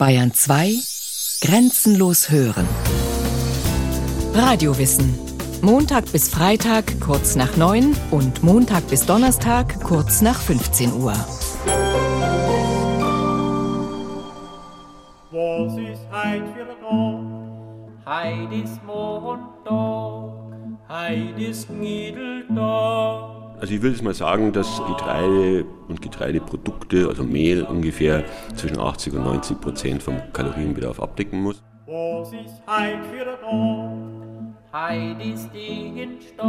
Bayern 2 Grenzenlos hören. Radiowissen. Montag bis Freitag kurz nach 9 und Montag bis Donnerstag kurz nach 15 Uhr. Was ist heut für ein Tag? Heut ist Montag, heut ist Gniedeltag. Also ich würde jetzt mal sagen, dass Getreide und Getreideprodukte, also Mehl, ungefähr zwischen 80 und 90 Prozent vom Kalorienbedarf abdecken muss. Was ist heut für ein Tag? Heut ist Dienstag,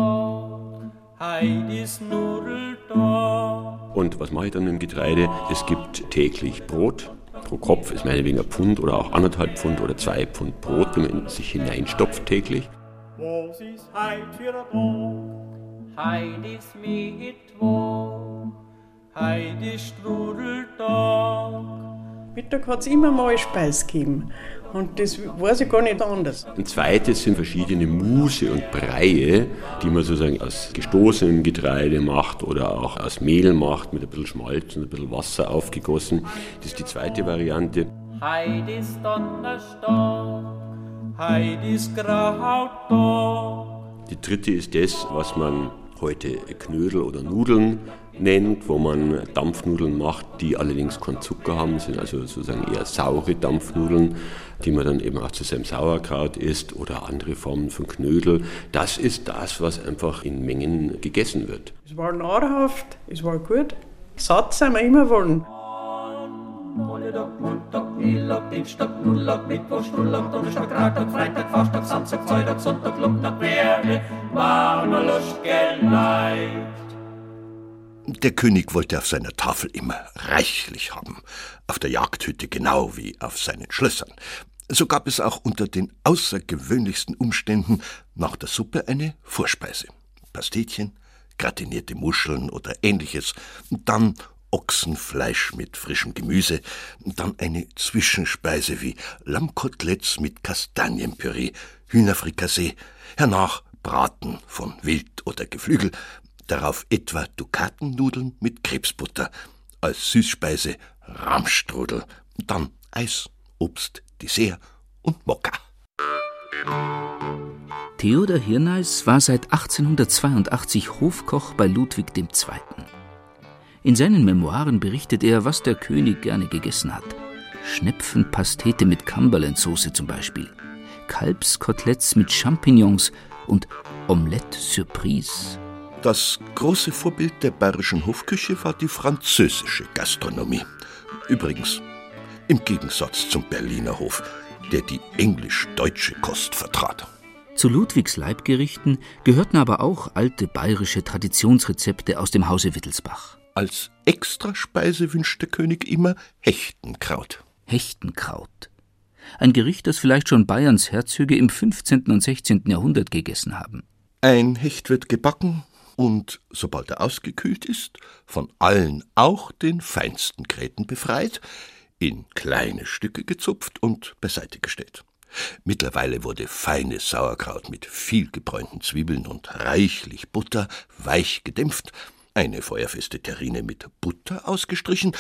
heut ist Nudeltag. Und was mache ich dann mit dem Getreide? Es gibt täglich Brot. Pro Kopf ist meinetwegen ein Pfund oder auch anderthalb Pfund oder zwei Pfund Brot, die man sich hineinstopft täglich. Was ist heut für ein Tag? Heut ist Mittwoch, ist Strudeltag. Mittag hat es immer mal Speis gegeben. Und das weiß ich gar nicht anders. Ein zweites sind verschiedene Muse und Breie, die man sozusagen aus gestoßenem Getreide macht oder auch aus Mehl macht, mit ein bisschen Schmalz und ein bisschen Wasser aufgegossen. Das ist die zweite Variante. Heut ist Donnerstag, heut ist Grautag. Die dritte ist das, was man heute Knödel oder Nudeln nennt, wo man Dampfnudeln macht, die allerdings keinen Zucker haben, sind also sozusagen eher saure Dampfnudeln, die man dann eben auch zu seinem Sauerkraut isst oder andere Formen von Knödel. Das ist das, was einfach in Mengen gegessen wird. Es war nahrhaft, es war gut. Satt sind wir immer wollen. Montag, Montag, Mittag, Dienstag, Nulltag, Mittwoch, Stulltag, Donnerstag, Freitag, Freitag, Faustag, Samstag, Sonntag, Lumtag, Werde, warme Lust geleicht. Der König wollte auf seiner Tafel immer reichlich haben, auf der Jagdhütte genau wie auf seinen Schlössern. So gab es auch unter den außergewöhnlichsten Umständen nach der Suppe eine Vorspeise. Pastetchen, gratinierte Muscheln oder ähnliches, dann Ochsenfleisch mit frischem Gemüse, dann eine Zwischenspeise wie Lammkoteletts mit Kastanienpüree, Hühnerfrikassee, hernach Braten von Wild oder Geflügel, darauf etwa Dukatennudeln mit Krebsbutter, als Süßspeise Rahmstrudel, dann Eis, Obst, Dessert und Mokka. Theodor Hirneis war seit 1882 Hofkoch bei Ludwig II. In seinen Memoiren berichtet er, was der König gerne gegessen hat. Schnepfenpastete mit Cumberland-Soße zum Beispiel, Kalbskoteletts mit Champignons und Omelette Surprise. Das große Vorbild der bayerischen Hofküche war die französische Gastronomie. Übrigens, im Gegensatz zum Berliner Hof, der die englisch-deutsche Kost vertrat. Zu Ludwigs Leibgerichten gehörten aber auch alte bayerische Traditionsrezepte aus dem Hause Wittelsbach. Als Extraspeise wünscht der König immer Hechtenkraut. Hechtenkraut. Ein Gericht, das vielleicht schon Bayerns Herzöge im 15. und 16. Jahrhundert gegessen haben. Ein Hecht wird gebacken und, sobald er ausgekühlt ist, von allen, auch den feinsten Gräten befreit, in kleine Stücke gezupft und beiseite gestellt. Mittlerweile wurde feines Sauerkraut mit viel gebräunten Zwiebeln und reichlich Butter weich gedämpft, eine feuerfeste Terrine mit Butter ausgestrichen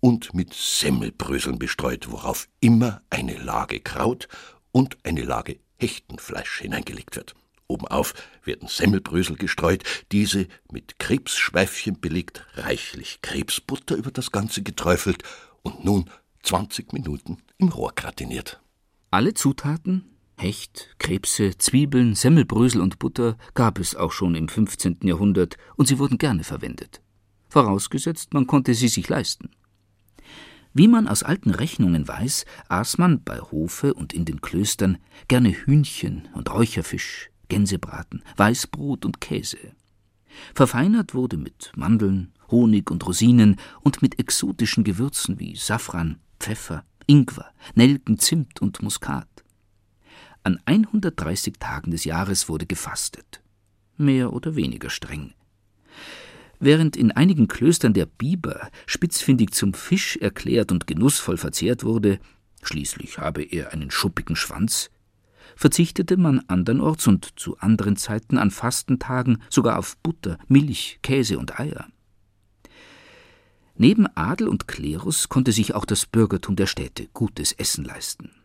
und mit Semmelbröseln bestreut, worauf immer eine Lage Kraut und eine Lage Hechtenfleisch hineingelegt wird. Obenauf werden Semmelbrösel gestreut, diese mit Krebsschweifchen belegt, reichlich Krebsbutter über das Ganze geträufelt und nun 20 Minuten im Rohr gratiniert. Alle Zutaten, Hecht, Krebse, Zwiebeln, Semmelbrösel und Butter gab es auch schon im 15. Jahrhundert und sie wurden gerne verwendet. Vorausgesetzt, man konnte sie sich leisten. Wie man aus alten Rechnungen weiß, aß man bei Hofe und in den Klöstern gerne Hühnchen und Räucherfisch, Gänsebraten, Weißbrot und Käse. Verfeinert wurde mit Mandeln, Honig und Rosinen und mit exotischen Gewürzen wie Safran, Pfeffer, Ingwer, Nelken, Zimt und Muskat. An 130 Tagen des Jahres wurde gefastet. Mehr oder weniger streng. Während in einigen Klöstern der Biber spitzfindig zum Fisch erklärt und genussvoll verzehrt wurde, schließlich habe er einen schuppigen Schwanz, verzichtete man andernorts und zu anderen Zeiten an Fastentagen sogar auf Butter, Milch, Käse und Eier. Neben Adel und Klerus konnte sich auch das Bürgertum der Städte gutes Essen leisten.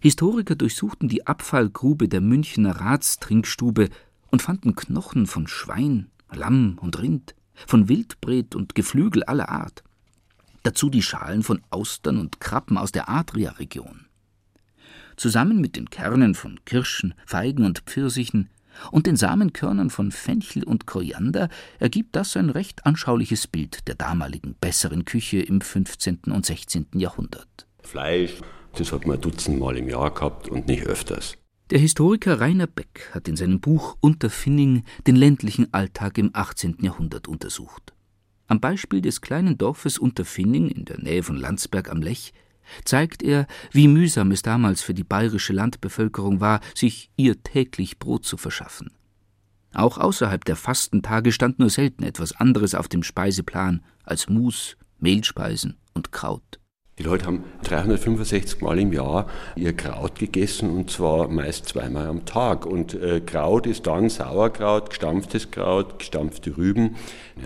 Historiker durchsuchten die Abfallgrube der Münchner Ratstrinkstube und fanden Knochen von Schwein, Lamm und Rind, von Wildbret und Geflügel aller Art. Dazu die Schalen von Austern und Krabben aus der Adria-Region. Zusammen mit den Kernen von Kirschen, Feigen und Pfirsichen und den Samenkörnern von Fenchel und Koriander ergibt das ein recht anschauliches Bild der damaligen besseren Küche im 15. und 16. Jahrhundert. Fleisch, das hat man dutzendmal im Jahr gehabt und nicht öfters. Der Historiker Rainer Beck hat in seinem Buch Unterfinning den ländlichen Alltag im 18. Jahrhundert untersucht. Am Beispiel des kleinen Dorfes Unterfinning in der Nähe von Landsberg am Lech zeigt er, wie mühsam es damals für die bayerische Landbevölkerung war, sich ihr täglich Brot zu verschaffen. Auch außerhalb der Fastentage stand nur selten etwas anderes auf dem Speiseplan als Mus, Mehlspeisen und Kraut. Die Leute haben 365 Mal im Jahr ihr Kraut gegessen und zwar meist zweimal am Tag. Und äh, Kraut ist dann Sauerkraut, gestampftes Kraut, gestampfte Rüben.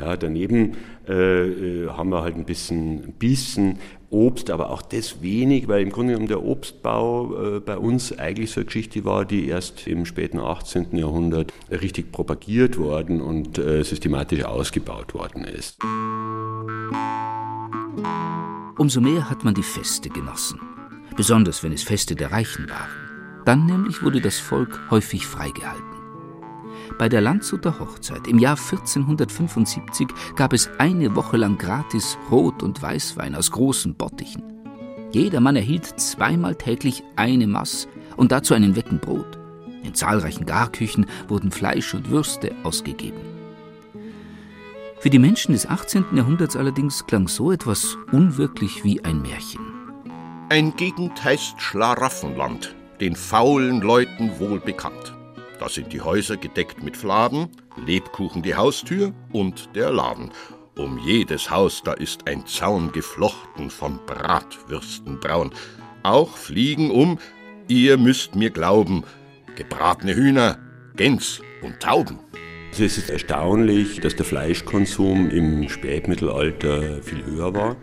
Ja, daneben äh, äh haben wir halt ein bisschen Bissen, Obst, aber auch das wenig, weil im Grunde genommen der Obstbau äh, bei uns eigentlich so eine Geschichte war, die erst im späten 18. Jahrhundert richtig propagiert worden und äh, systematisch ausgebaut worden ist. Umso mehr hat man die Feste genossen, besonders wenn es Feste der Reichen waren. Dann nämlich wurde das Volk häufig freigehalten. Bei der Landshuter Hochzeit im Jahr 1475 gab es eine Woche lang gratis Rot- und Weißwein aus großen Bottichen. Jeder Mann erhielt zweimal täglich eine Maß und dazu einen Wecken Brot. In zahlreichen Garküchen wurden Fleisch und Würste ausgegeben. Für die Menschen des 18. Jahrhunderts allerdings klang so etwas unwirklich wie ein Märchen. Ein Gegend heißt Schlaraffenland, den faulen Leuten wohl bekannt. Da sind die Häuser gedeckt mit Fladen, Lebkuchen die Haustür und der Laden. Um jedes Haus da ist ein Zaun geflochten von Bratwürsten braun. Auch fliegen um, ihr müsst mir glauben, gebratene Hühner, Gäns und Tauben. Es ist erstaunlich, dass der Fleischkonsum im Spätmittelalter viel höher war.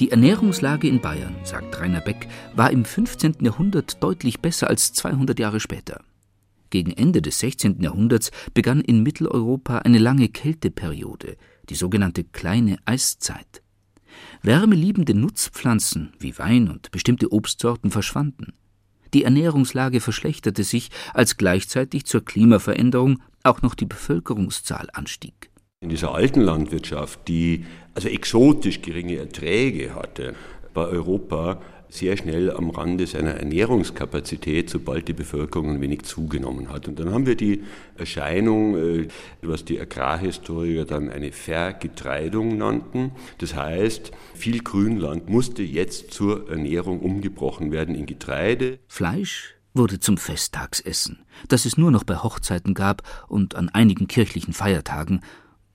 Die Ernährungslage in Bayern, sagt Rainer Beck, war im 15. Jahrhundert deutlich besser als 200 Jahre später. Gegen Ende des 16. Jahrhunderts begann in Mitteleuropa eine lange Kälteperiode, die sogenannte kleine Eiszeit. Wärmeliebende Nutzpflanzen wie Wein und bestimmte Obstsorten verschwanden. Die Ernährungslage verschlechterte sich, als gleichzeitig zur Klimaveränderung auch noch die Bevölkerungszahl anstieg. In dieser alten Landwirtschaft, die also exotisch geringe Erträge hatte, war Europa sehr schnell am Rande seiner Ernährungskapazität, sobald die Bevölkerung ein wenig zugenommen hat. Und dann haben wir die Erscheinung, äh, was die Agrarhistoriker dann eine Vergetreidung nannten. Das heißt, viel Grünland musste jetzt zur Ernährung umgebrochen werden in Getreide. Fleisch wurde zum Festtagsessen, das es nur noch bei Hochzeiten gab und an einigen kirchlichen Feiertagen,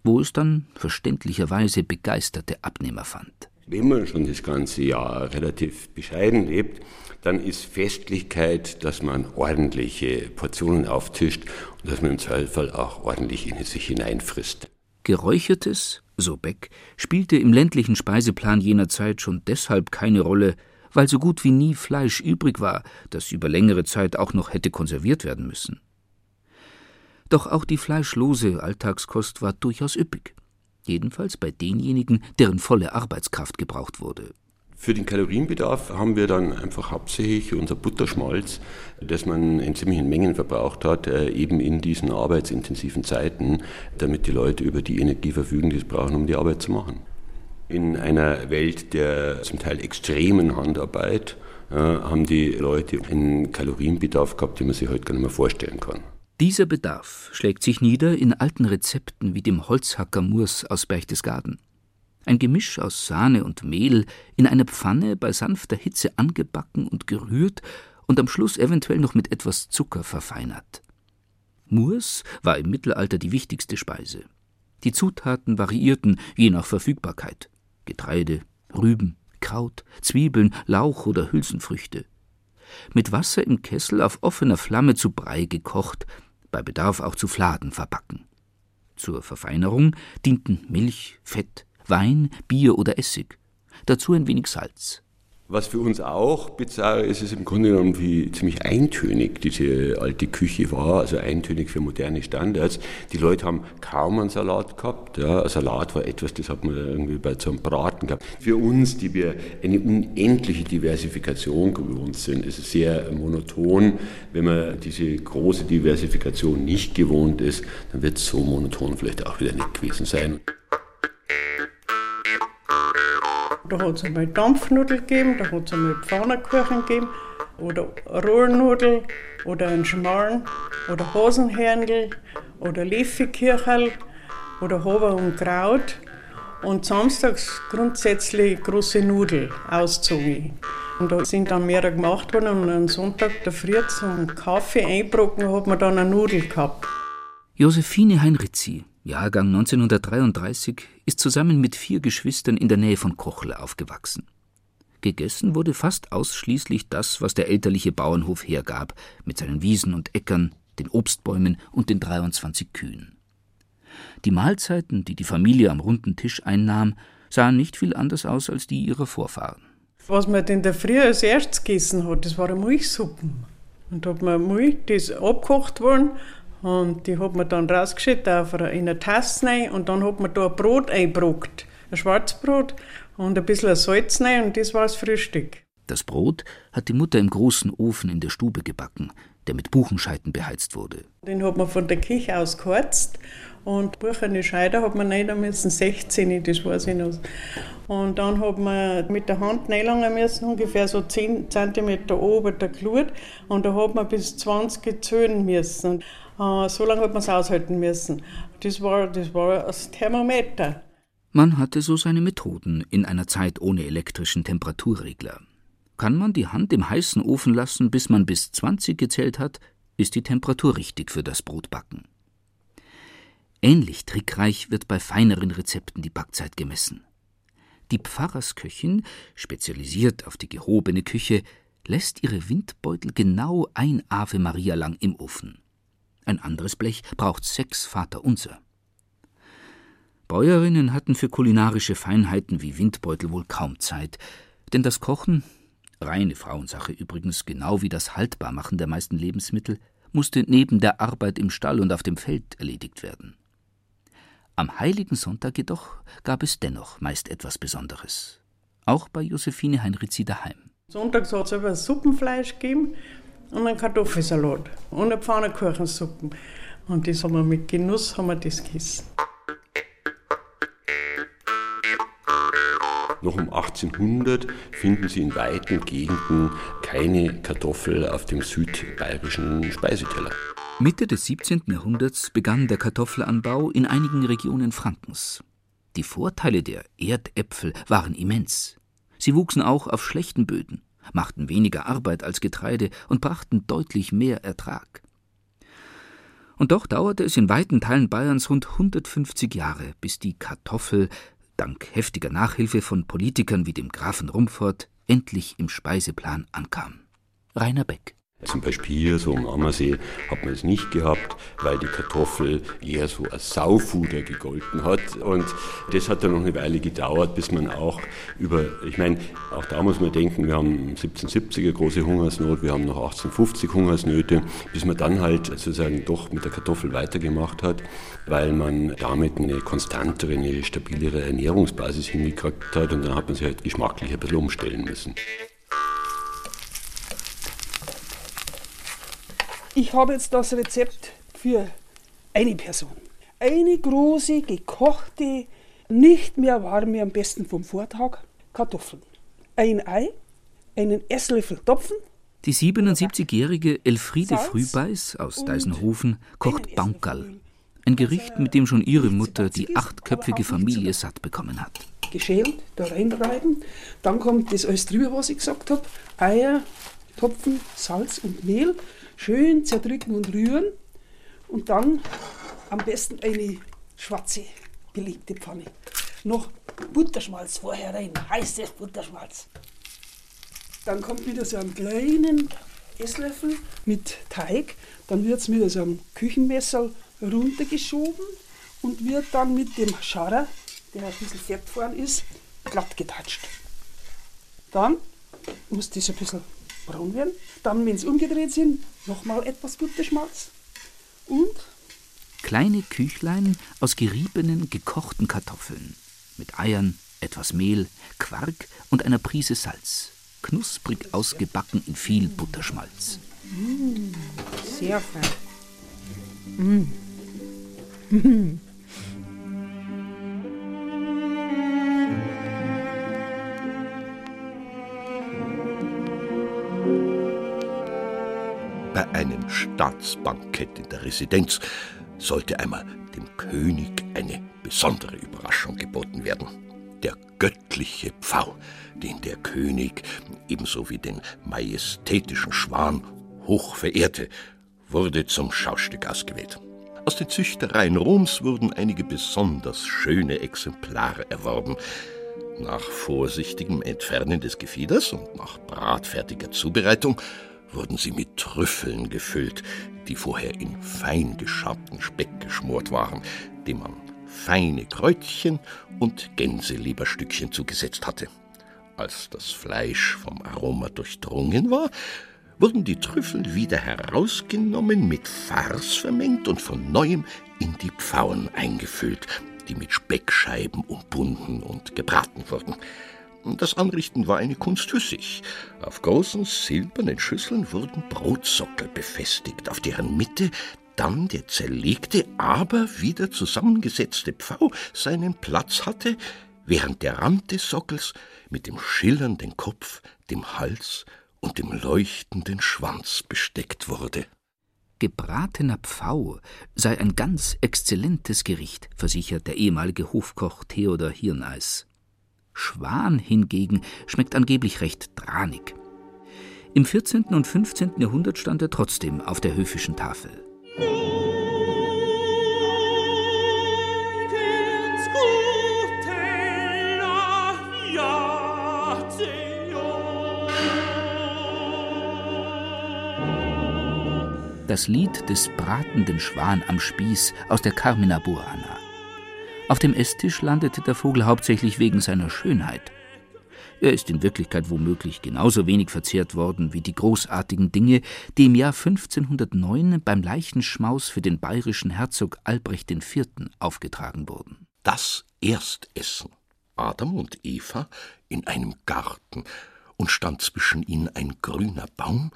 wo es dann verständlicherweise begeisterte Abnehmer fand. Wenn man schon das ganze Jahr relativ bescheiden lebt, dann ist Festlichkeit, dass man ordentliche Portionen auftischt und dass man im Zweifelsfall auch ordentlich in sich hineinfrisst. Geräuchertes, so Beck, spielte im ländlichen Speiseplan jener Zeit schon deshalb keine Rolle, weil so gut wie nie Fleisch übrig war, das über längere Zeit auch noch hätte konserviert werden müssen. Doch auch die fleischlose Alltagskost war durchaus üppig jedenfalls bei denjenigen, deren volle Arbeitskraft gebraucht wurde. Für den Kalorienbedarf haben wir dann einfach hauptsächlich unser Butterschmalz, das man in ziemlichen Mengen verbraucht hat, äh, eben in diesen arbeitsintensiven Zeiten, damit die Leute über die Energie verfügen, die sie brauchen, um die Arbeit zu machen. In einer Welt der zum Teil extremen Handarbeit äh, haben die Leute einen Kalorienbedarf gehabt, den man sich heute gar nicht mehr vorstellen kann. Dieser Bedarf schlägt sich nieder in alten Rezepten wie dem Holzhackermurs aus Berchtesgaden. Ein Gemisch aus Sahne und Mehl in einer Pfanne bei sanfter Hitze angebacken und gerührt und am Schluss eventuell noch mit etwas Zucker verfeinert. Murs war im Mittelalter die wichtigste Speise. Die Zutaten variierten je nach Verfügbarkeit. Getreide, Rüben, Kraut, Zwiebeln, Lauch oder Hülsenfrüchte. Mit Wasser im Kessel auf offener Flamme zu Brei gekocht, bei Bedarf auch zu Fladen verbacken. Zur Verfeinerung dienten Milch, Fett, Wein, Bier oder Essig, dazu ein wenig Salz. Was für uns auch bizarr ist, ist im Grunde genommen, wie ziemlich eintönig diese alte Küche war, also eintönig für moderne Standards. Die Leute haben kaum einen Salat gehabt. Ja. Ein Salat war etwas, das hat man irgendwie bei so Braten gehabt. Für uns, die wir eine unendliche Diversifikation gewohnt sind, ist es sehr monoton. Wenn man diese große Diversifikation nicht gewohnt ist, dann wird es so monoton vielleicht auch wieder nicht gewesen sein. Da hat es einmal Dampfnudeln gegeben, da hat es einmal Pfannkuchen gegeben oder Rollnudel oder einen Schmalen oder Hasenhärndl oder Leffikircherl oder Haber und Kraut. Und samstags grundsätzlich große Nudeln ausgezogen. Und da sind dann mehrere gemacht worden und am Sonntag der Früh zum Kaffee einbrocken hat man dann eine Nudel gehabt. Josephine Heinrizi, Jahrgang 1933, ist zusammen mit vier Geschwistern in der Nähe von Kochel aufgewachsen. Gegessen wurde fast ausschließlich das, was der elterliche Bauernhof hergab, mit seinen Wiesen und Äckern, den Obstbäumen und den 23 Kühen. Die Mahlzeiten, die die Familie am runden Tisch einnahm, sahen nicht viel anders aus als die ihrer Vorfahren. Was man in der Früh als erstes gegessen hat, das waren Milchsuppen. Und da hat man Milch, ist abgekocht worden und die hat man dann rausgeschüttet auf eine, in eine Tasse rein und dann hat man da ein Brot eingebrockt. Ein Schwarzbrot und ein bisschen Salz rein und das war das Frühstück. Das Brot hat die Mutter im großen Ofen in der Stube gebacken, der mit Buchenscheiten beheizt wurde. Den hat man von der Küche aus geheizt und Buchene Scheide hat man rein müssen, 16, das weiß ich noch. Und dann hat man mit der Hand reinlangen müssen, ungefähr so 10 cm oben der Glut und da hat man bis 20 zählen müssen. Äh, so lange hat man es aushalten müssen. Das war, das war das Thermometer. Man hatte so seine Methoden in einer Zeit ohne elektrischen Temperaturregler. Kann man die Hand im heißen Ofen lassen, bis man bis 20 gezählt hat, ist die Temperatur richtig für das Brotbacken. Ähnlich trickreich wird bei feineren Rezepten die Backzeit gemessen. Die Pfarrersköchin, spezialisiert auf die gehobene Küche, lässt ihre Windbeutel genau ein Ave Maria lang im Ofen. Ein anderes Blech braucht sechs Vaterunser. Bäuerinnen hatten für kulinarische Feinheiten wie Windbeutel wohl kaum Zeit, denn das Kochen, reine Frauensache übrigens, genau wie das Haltbarmachen der meisten Lebensmittel, musste neben der Arbeit im Stall und auf dem Feld erledigt werden. Am heiligen Sonntag jedoch gab es dennoch meist etwas Besonderes. Auch bei Josephine Heinrizi daheim. Sonntags hat es aber Suppenfleisch gegeben und einen Kartoffelsalat und eine Pfannkuchensuppe. Und das haben wir mit Genuss haben wir das gegessen. Noch um 1800 finden Sie in weiten Gegenden keine Kartoffel auf dem südbayerischen Speiseteller. Mitte des 17. Jahrhunderts begann der Kartoffelanbau in einigen Regionen Frankens. Die Vorteile der Erdäpfel waren immens. Sie wuchsen auch auf schlechten Böden machten weniger Arbeit als Getreide und brachten deutlich mehr Ertrag. Und doch dauerte es in weiten Teilen Bayerns rund 150 Jahre, bis die Kartoffel, dank heftiger Nachhilfe von Politikern wie dem Grafen Rumford, endlich im Speiseplan ankam. Rainer Beck zum Beispiel hier so am Ammersee hat man es nicht gehabt, weil die Kartoffel eher so als Saufuder gegolten hat. Und das hat dann noch eine Weile gedauert, bis man auch über, ich meine, auch da muss man denken, wir haben 1770er große Hungersnot, wir haben noch 1850 Hungersnöte, bis man dann halt sozusagen doch mit der Kartoffel weitergemacht hat, weil man damit eine konstantere, eine stabilere Ernährungsbasis hingekriegt hat und dann hat man sich halt geschmacklich ein bisschen umstellen müssen. Ich habe jetzt das Rezept für eine Person. Eine große, gekochte, nicht mehr warme, am besten vom Vortag, Kartoffeln. Ein Ei, einen Esslöffel Topfen. Die 77-jährige Elfriede Frühbeiß aus Deisenhofen kocht Bankal, ein Gericht, mit dem schon ihre Mutter die achtköpfige Familie satt bekommen hat. Geschält, da reinreiben. Dann kommt das alles drüber, was ich gesagt habe. Eier, Topfen, Salz und Mehl schön zerdrücken und rühren und dann am besten eine schwarze belegte Pfanne. Noch Butterschmalz vorher rein, heißes Butterschmalz. Dann kommt wieder so einen kleinen Esslöffel mit Teig, dann wird es mit so einem Küchenmesser runtergeschoben und wird dann mit dem Scharrer, der ein bisschen fett vorn ist, glatt getatscht. Dann muss das ein bisschen braun werden. Dann, wenn sie umgedreht sind, nochmal etwas Butterschmalz und kleine Küchlein aus geriebenen, gekochten Kartoffeln mit Eiern, etwas Mehl, Quark und einer Prise Salz, knusprig ausgebacken in viel Butterschmalz. Mmh, sehr fein. Mmh. Bei einem Staatsbankett in der Residenz sollte einmal dem König eine besondere Überraschung geboten werden. Der göttliche Pfau, den der König ebenso wie den majestätischen Schwan hoch verehrte, wurde zum Schaustück ausgewählt. Aus den Züchtereien Roms wurden einige besonders schöne Exemplare erworben. Nach vorsichtigem Entfernen des Gefieders und nach bratfertiger Zubereitung wurden sie mit Trüffeln gefüllt, die vorher in fein geschabten Speck geschmort waren, dem man feine Kräutchen und Gänseleberstückchen zugesetzt hatte. Als das Fleisch vom Aroma durchdrungen war, wurden die Trüffel wieder herausgenommen, mit Farce vermengt und von neuem in die Pfauen eingefüllt, die mit Speckscheiben umbunden und gebraten wurden. Das Anrichten war eine Kunst für sich. Auf großen silbernen Schüsseln wurden Brotsockel befestigt, auf deren Mitte dann der zerlegte, aber wieder zusammengesetzte Pfau seinen Platz hatte, während der Rand des Sockels mit dem schillernden Kopf, dem Hals und dem leuchtenden Schwanz besteckt wurde. Gebratener Pfau sei ein ganz exzellentes Gericht, versichert der ehemalige Hofkoch Theodor Hirneis. Schwan hingegen schmeckt angeblich recht dranig. Im 14. und 15. Jahrhundert stand er trotzdem auf der höfischen Tafel. Das Lied des bratenden Schwan am Spieß aus der Carmina Burana. Auf dem Esstisch landete der Vogel hauptsächlich wegen seiner Schönheit. Er ist in Wirklichkeit womöglich genauso wenig verzehrt worden wie die großartigen Dinge, die im Jahr 1509 beim Leichenschmaus für den bayerischen Herzog Albrecht IV. aufgetragen wurden. Das Erstessen. Adam und Eva in einem Garten, und stand zwischen ihnen ein grüner Baum,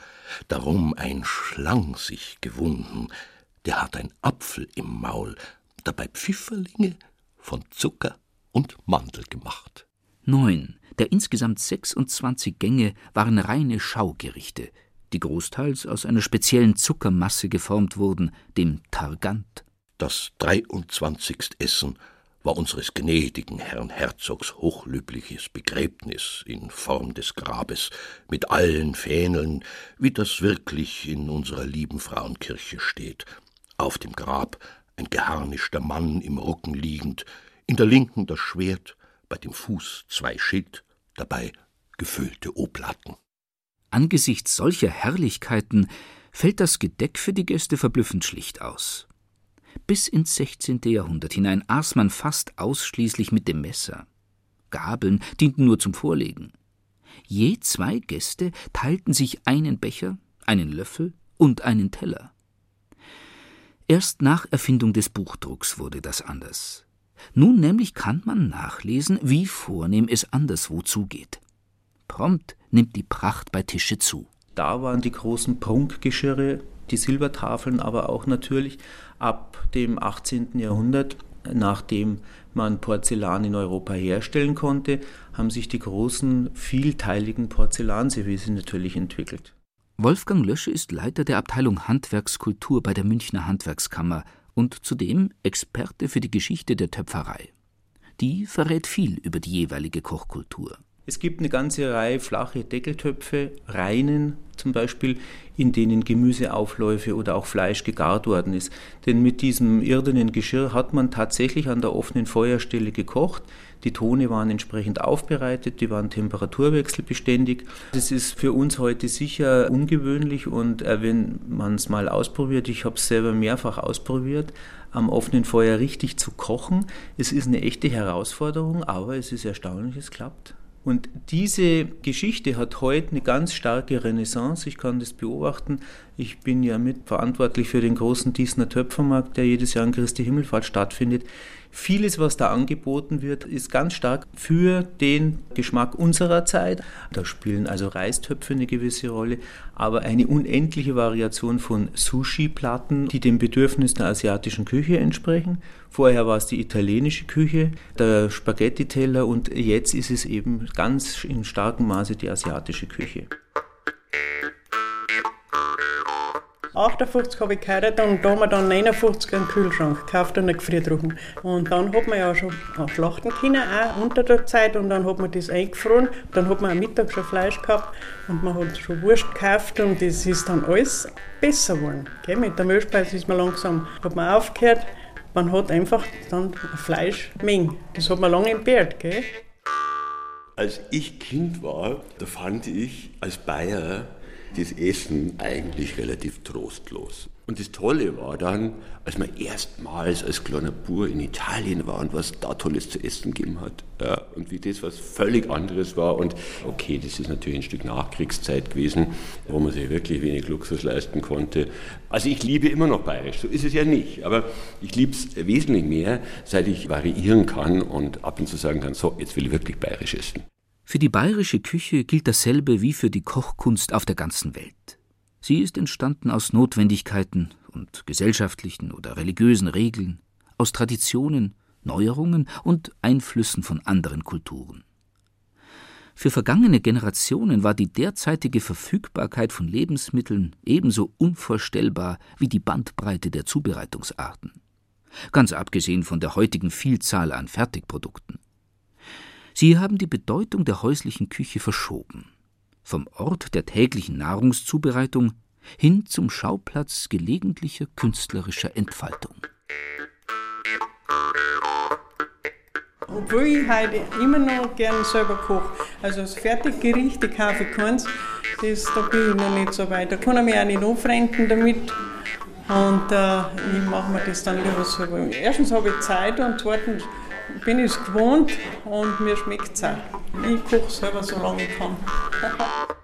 darum ein Schlang sich gewunden, der hat ein Apfel im Maul, dabei Pfifferlinge von Zucker und Mandel gemacht. Neun der insgesamt 26 Gänge waren reine Schaugerichte, die großteils aus einer speziellen Zuckermasse geformt wurden, dem Targant. Das 23. Essen war unseres gnädigen Herrn Herzogs hochlübliches Begräbnis in Form des Grabes mit allen Fähneln, wie das wirklich in unserer lieben Frauenkirche steht. Auf dem Grab ein geharnischter Mann im Rücken liegend, in der linken das Schwert, bei dem Fuß zwei Schild, dabei gefüllte Oblaten. Angesichts solcher Herrlichkeiten fällt das Gedeck für die Gäste verblüffend schlicht aus. Bis ins 16. Jahrhundert hinein aß man fast ausschließlich mit dem Messer. Gabeln dienten nur zum Vorlegen. Je zwei Gäste teilten sich einen Becher, einen Löffel und einen Teller. Erst nach Erfindung des Buchdrucks wurde das anders. Nun nämlich kann man nachlesen, wie vornehm es anderswo zugeht. Prompt nimmt die Pracht bei Tische zu. Da waren die großen Prunkgeschirre, die Silbertafeln, aber auch natürlich ab dem 18. Jahrhundert, nachdem man Porzellan in Europa herstellen konnte, haben sich die großen, vielteiligen Porzellanservice natürlich entwickelt. Wolfgang Lösche ist Leiter der Abteilung Handwerkskultur bei der Münchner Handwerkskammer und zudem Experte für die Geschichte der Töpferei. Die verrät viel über die jeweilige Kochkultur. Es gibt eine ganze Reihe flache Deckeltöpfe, reinen zum Beispiel, in denen Gemüseaufläufe oder auch Fleisch gegart worden ist. Denn mit diesem irdenen Geschirr hat man tatsächlich an der offenen Feuerstelle gekocht. Die Tone waren entsprechend aufbereitet, die waren temperaturwechselbeständig. Das ist für uns heute sicher ungewöhnlich und äh, wenn man es mal ausprobiert, ich habe es selber mehrfach ausprobiert, am offenen Feuer richtig zu kochen. Es ist eine echte Herausforderung, aber es ist erstaunlich, es klappt. Und diese Geschichte hat heute eine ganz starke Renaissance. Ich kann das beobachten. Ich bin ja mitverantwortlich für den großen Diesner Töpfermarkt, der jedes Jahr an Christi Himmelfahrt stattfindet. Vieles, was da angeboten wird, ist ganz stark für den Geschmack unserer Zeit. Da spielen also Reistöpfe eine gewisse Rolle, aber eine unendliche Variation von Sushi-Platten, die den Bedürfnissen der asiatischen Küche entsprechen. Vorher war es die italienische Küche, der Spaghetti-Teller und jetzt ist es eben ganz in starkem Maße die asiatische Küche. 58 habe ich geheiratet und da haben wir dann 59 einen Kühlschrank gekauft und einen Gefriertruhen. Und dann hat man ja schon schlachten können, auch unter der Zeit, und dann hat man das eingefroren. Dann hat man am Mittag schon Fleisch gehabt und man hat schon Wurst gekauft und das ist dann alles besser geworden. Gell? Mit der Milchspeise ist man langsam, hat man aufgehört, man hat einfach dann Fleischmenge. Das hat man lange entbehrt. Gell? Als ich Kind war, da fand ich als Bayer das Essen eigentlich relativ trostlos. Und das Tolle war dann, als man erstmals als kleiner Bur in Italien war und was da Tolles zu essen gegeben hat. Ja, und wie das was völlig anderes war. Und okay, das ist natürlich ein Stück Nachkriegszeit gewesen, wo man sich wirklich wenig Luxus leisten konnte. Also ich liebe immer noch bayerisch, so ist es ja nicht. Aber ich liebe es wesentlich mehr, seit ich variieren kann und ab und zu sagen kann, so, jetzt will ich wirklich bayerisch essen. Für die bayerische Küche gilt dasselbe wie für die Kochkunst auf der ganzen Welt. Sie ist entstanden aus Notwendigkeiten und gesellschaftlichen oder religiösen Regeln, aus Traditionen, Neuerungen und Einflüssen von anderen Kulturen. Für vergangene Generationen war die derzeitige Verfügbarkeit von Lebensmitteln ebenso unvorstellbar wie die Bandbreite der Zubereitungsarten. Ganz abgesehen von der heutigen Vielzahl an Fertigprodukten. Sie haben die Bedeutung der häuslichen Küche verschoben. Vom Ort der täglichen Nahrungszubereitung hin zum Schauplatz gelegentlicher künstlerischer Entfaltung. Obwohl ich heute immer noch gerne selber koche. Also das Fertiggericht, ich kaufe keins, das, da bin ich noch nicht so weit. Da kann ich mich auch nicht anfreunden damit. Und äh, ich mache mir das dann lieber selber. Erstens habe ich Zeit und zweitens bin ich es gewohnt und mir schmeckt es auch. Ich koche selber, solange ich kann.